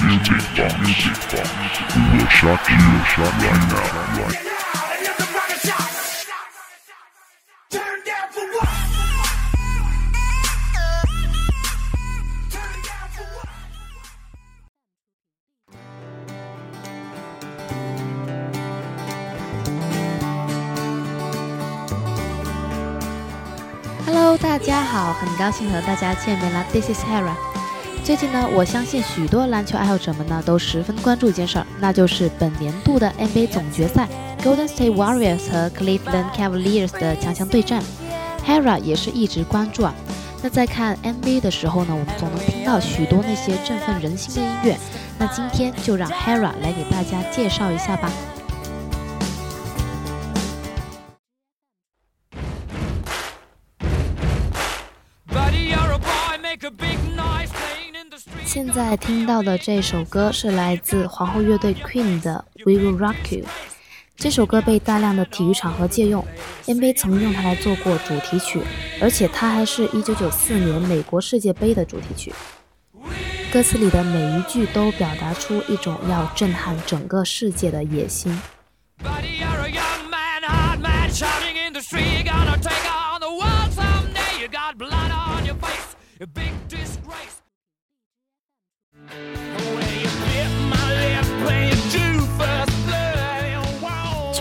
Music Box. Music Box. We'll shock you shock right now. Right. Hello，大家好，很高兴和大家见面了。This is Hera。最近呢，我相信许多篮球爱好者们呢都十分关注一件事儿，那就是本年度的 NBA 总决赛，Golden State Warriors 和 Cleveland Cavaliers 的强强对战。Hera 也是一直关注啊。那在看 NBA 的时候呢，我们总能听到许多那些振奋人心的音乐。那今天就让 Hera 来给大家介绍一下吧。Buddy, 现在听到的这首歌是来自皇后乐队 Queen 的《We Will Rock You》。这首歌被大量的体育场合借用，NBA 曾用它来做过主题曲，而且它还是一九九四年美国世界杯的主题曲。歌词里的每一句都表达出一种要震撼整个世界的野心。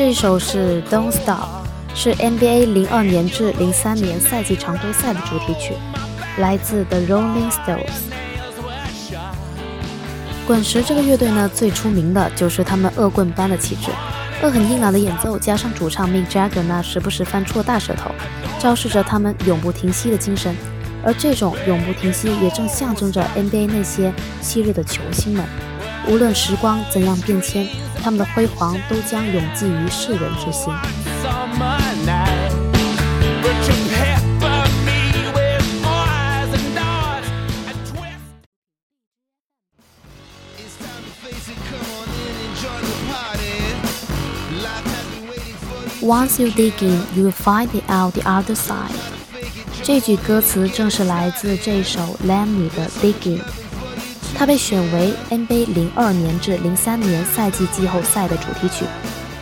这首是《Don't Stop》，是 NBA 零二年至零三年赛季常规赛的主题曲，来自 The Rolling Stones。滚石这个乐队呢，最出名的就是他们恶棍般的气质，恶狠硬朗的演奏，加上主唱 Mick Jagger 那时不时翻出的大舌头，昭示着他们永不停息的精神。而这种永不停息，也正象征着 NBA 那些昔日的球星们，无论时光怎样变迁，他们的辉煌都将永记于世人之心。Once you dig in, you will find it out the other side。这句歌词正是来自这首 Lemmy 的 Dig In。它被选为 NBA 零二年至零三年赛季季后赛的主题曲，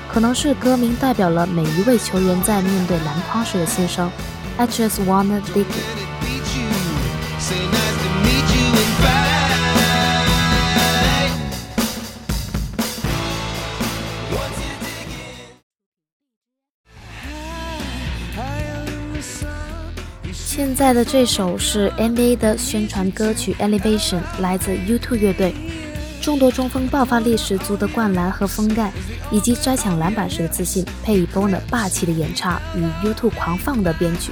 可能是歌名代表了每一位球员在面对篮筐时的心声。I just wanna dig it。在的这首是 NBA 的宣传歌曲《Elevation》，来自 U2 乐队。众多中锋爆发力十足的灌篮和封盖，以及摘抢篮板时的自信，配以 Bono 霸气的演唱与 U2 狂放的编曲，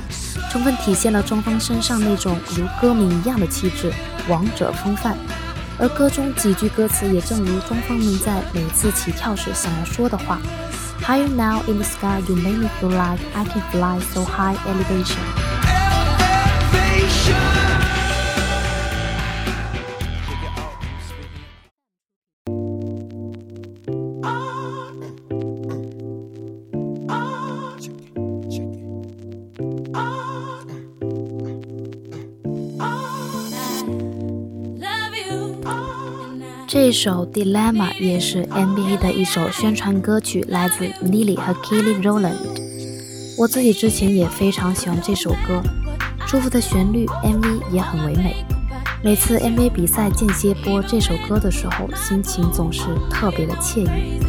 充分体现了中锋身上那种如歌名一样的气质，王者风范。而歌中几句歌词也正如中锋们在每次起跳时想要说的话：Higher now in the sky, you make me feel like I can fly so high elevation。这首《Dilemma》也是 M V 的一首宣传歌曲，来自 Lily 和 Kelly Rowland。我自己之前也非常喜欢这首歌，舒服的旋律，MV 也很唯美。每次 M V 比赛间歇播这首歌的时候，心情总是特别的惬意。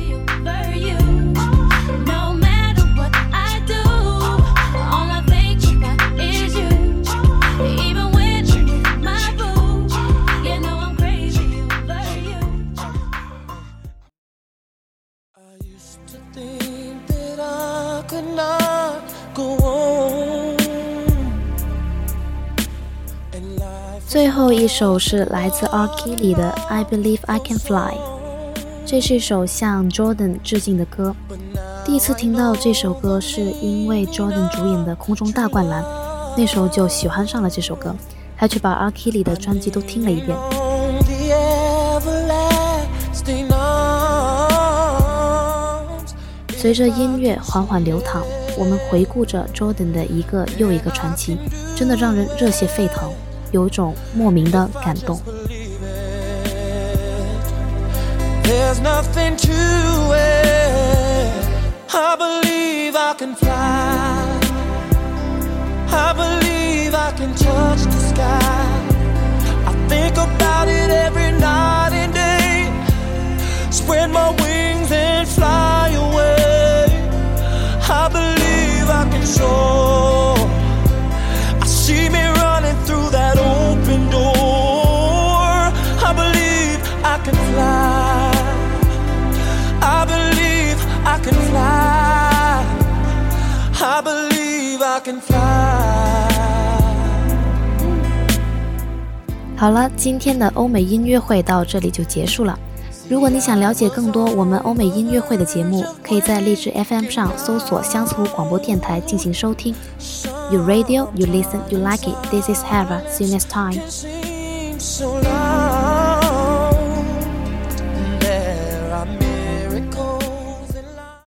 最后一首是来自 R. Kelly 的《I Believe I Can Fly》，这是一首向 Jordan 致敬的歌。第一次听到这首歌是因为 Jordan 主演的《空中大灌篮》，那时候就喜欢上了这首歌，还去把 R. Kelly 的专辑都听了一遍。随着音乐缓缓流淌，我们回顾着 Jordan 的一个又一个传奇，真的让人热血沸腾，有种莫名的感动。There's nothing to it. I believe I can fly. Can fly. I believe I can fly. I believe I can fly. 好了，今天的欧美音乐会到这里就结束了。如果你想了解更多我们欧美音乐会的节目，可以在荔枝 FM 上搜索相思湖广播电台进行收听。You radio, you listen, you like it. This is Hera. See you next time.